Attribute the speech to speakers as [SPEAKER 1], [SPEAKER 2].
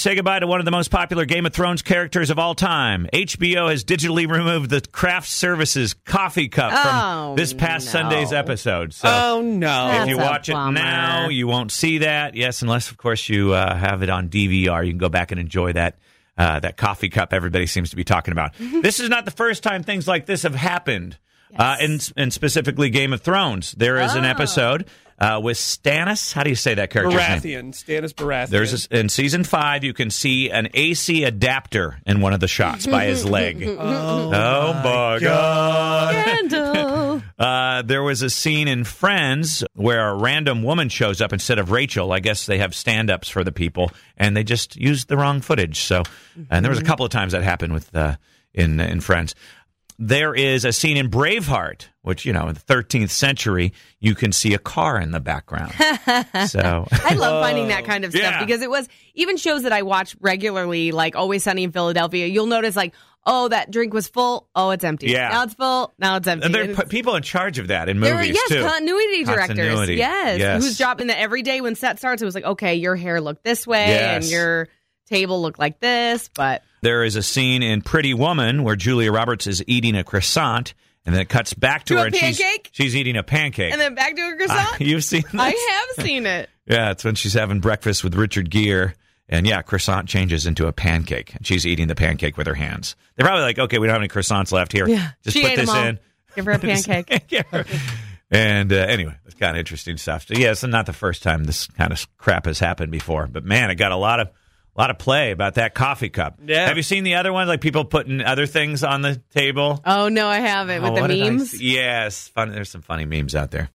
[SPEAKER 1] say goodbye to one of the most popular Game of Thrones characters of all time. HBO has digitally removed the craft services coffee cup
[SPEAKER 2] Oh,
[SPEAKER 1] from this past
[SPEAKER 2] no.
[SPEAKER 1] Sunday's episode. So
[SPEAKER 3] Oh no!
[SPEAKER 1] if
[SPEAKER 2] That's
[SPEAKER 1] you watch it now, you won't see that. Yes, unless of course you uh, have it on DVR, you can go back and enjoy that. Uh, that coffee cup everybody seems to be talking about. this is not the first time things like this have happened. Uh, and, and specifically Game of Thrones. There is an
[SPEAKER 2] Oh.
[SPEAKER 1] episode uh, with Stannis. How do you say that character's name?
[SPEAKER 3] Baratheon, Stannis Baratheon.
[SPEAKER 1] There's a, in season five, you can see an AC adapter in one of the shots by his leg.
[SPEAKER 3] oh,
[SPEAKER 1] Oh my god!
[SPEAKER 2] Scandal.
[SPEAKER 1] Uh, there was a scene in Friends where a random woman shows up instead of Rachel. I guess they have stand-ups for the people, and they just used the wrong footage. So, and there was a couple of times that happened with uh, in in Friends. There is a scene in Braveheart, which you know, in the 13th century, you can see a car in the background. so,
[SPEAKER 2] I love finding that kind of stuff
[SPEAKER 1] Yeah.
[SPEAKER 2] because it was even shows that I watch regularly, like Always Sunny in Philadelphia. You'll notice, like, oh, that drink was full. Oh, it's empty.
[SPEAKER 1] Yeah.
[SPEAKER 2] Now it's full. Now it's empty.
[SPEAKER 1] and there are p- people in charge of that in
[SPEAKER 2] there were-
[SPEAKER 1] movies
[SPEAKER 2] yes,
[SPEAKER 1] too.
[SPEAKER 2] continuity directors.
[SPEAKER 1] Continuity.
[SPEAKER 2] Yes,
[SPEAKER 1] Yes.
[SPEAKER 2] whose job in that every day when set starts, it was like, okay, your hair looked this way and
[SPEAKER 1] Yes.
[SPEAKER 2] your table looked like this, but
[SPEAKER 1] There is a scene in Pretty Woman where Julia Roberts is eating a croissant, and then it cuts back to,
[SPEAKER 2] To
[SPEAKER 1] her and she's she's eating a pancake.
[SPEAKER 2] and then back to a croissant.
[SPEAKER 1] You've seen this?
[SPEAKER 2] I have seen it.
[SPEAKER 1] Yeah, it's when she's having breakfast with Richard Gere. And yeah, croissant changes into a pancake. And she's eating the pancake with her hands. They're probably like, okay, we don't have any croissants left here.
[SPEAKER 2] Yeah.
[SPEAKER 1] Just
[SPEAKER 2] She
[SPEAKER 1] put this in.
[SPEAKER 2] Give her a pancake.
[SPEAKER 1] Yeah. And uh, anyway, it's kind of interesting stuff. So, yeah, it's not the first time this kind of crap has happened before. But man, it got a lot of a lot of play about that coffee cup.
[SPEAKER 3] Yeah.
[SPEAKER 1] Have you seen the other ones? Like people putting other things on the table?
[SPEAKER 2] Oh no, I haven't with
[SPEAKER 1] Oh,
[SPEAKER 2] the
[SPEAKER 1] what did I
[SPEAKER 2] memes.
[SPEAKER 1] Yes, fun. There's some funny memes out there.